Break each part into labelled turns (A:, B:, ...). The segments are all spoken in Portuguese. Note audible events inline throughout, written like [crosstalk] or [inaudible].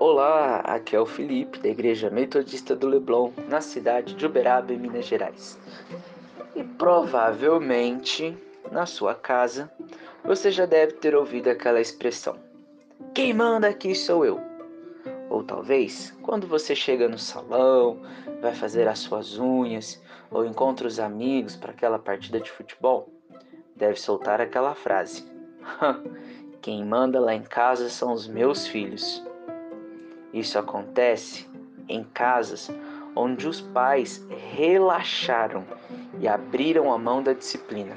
A: Olá, aqui é o Felipe, da Igreja Metodista do Leblon, na cidade de Uberaba, em Minas Gerais. E provavelmente, na sua casa, você já deve ter ouvido aquela expressão: Quem manda aqui sou eu. Ou talvez, quando você chega no salão, vai fazer as suas unhas ou encontra os amigos para aquela partida de futebol, deve soltar aquela frase: [laughs] Quem manda lá em casa são os meus filhos. Isso acontece em casas onde os pais relaxaram e abriram a mão da disciplina.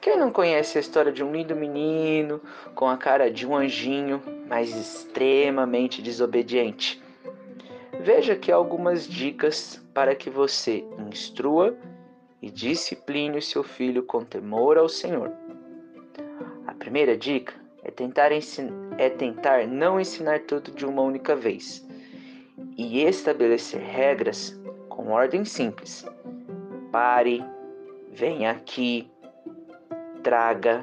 A: Quem não conhece a história de um lindo menino com a cara de um anjinho, mas extremamente desobediente? Veja aqui algumas dicas para que você instrua e discipline o seu filho com temor ao Senhor. A primeira dica é tentar, é tentar não ensinar tudo de uma única vez e estabelecer regras com ordem simples. Pare, venha aqui, traga,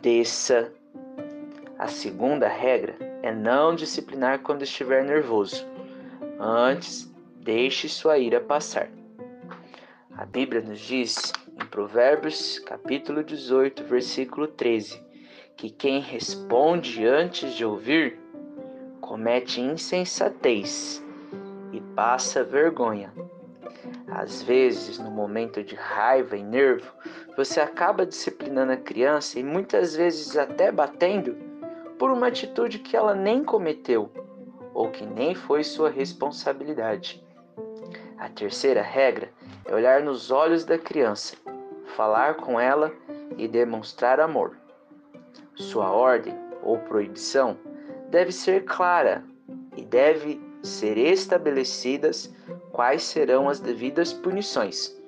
A: desça. A segunda regra é não disciplinar quando estiver nervoso. Antes, deixe sua ira passar. A Bíblia nos diz em Provérbios, capítulo 18, versículo 13, que quem responde antes de ouvir comete insensatez e passa vergonha. Às vezes, no momento de raiva e nervo, você acaba disciplinando a criança e muitas vezes até batendo por uma atitude que ela nem cometeu ou que nem foi sua responsabilidade. A terceira regra é olhar nos olhos da criança, falar com ela e demonstrar amor. Sua ordem ou proibição deve ser clara e deve ser estabelecidas quais serão as devidas punições.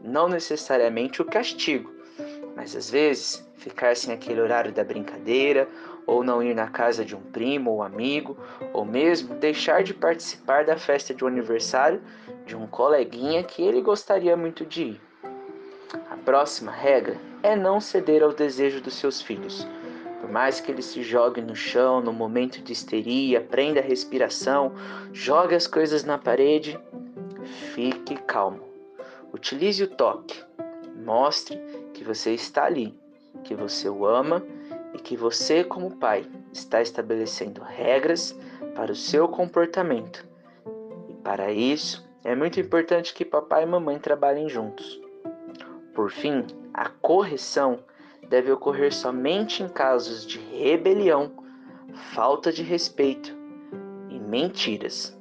A: Não necessariamente o castigo, mas às vezes ficar sem aquele horário da brincadeira, ou não ir na casa de um primo ou amigo, ou mesmo deixar de participar da festa de um aniversário de um coleguinha que ele gostaria muito de ir. A próxima regra é não ceder ao desejo dos seus filhos. Por mais que ele se jogue no chão no momento de histeria, prenda a respiração, jogue as coisas na parede, fique calmo. Utilize o toque. Mostre que você está ali, que você o ama e que você, como pai, está estabelecendo regras para o seu comportamento. E para isso, é muito importante que papai e mamãe trabalhem juntos. Por fim, a correção deve ocorrer somente em casos de rebelião, falta de respeito e mentiras.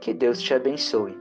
A: Que Deus te abençoe.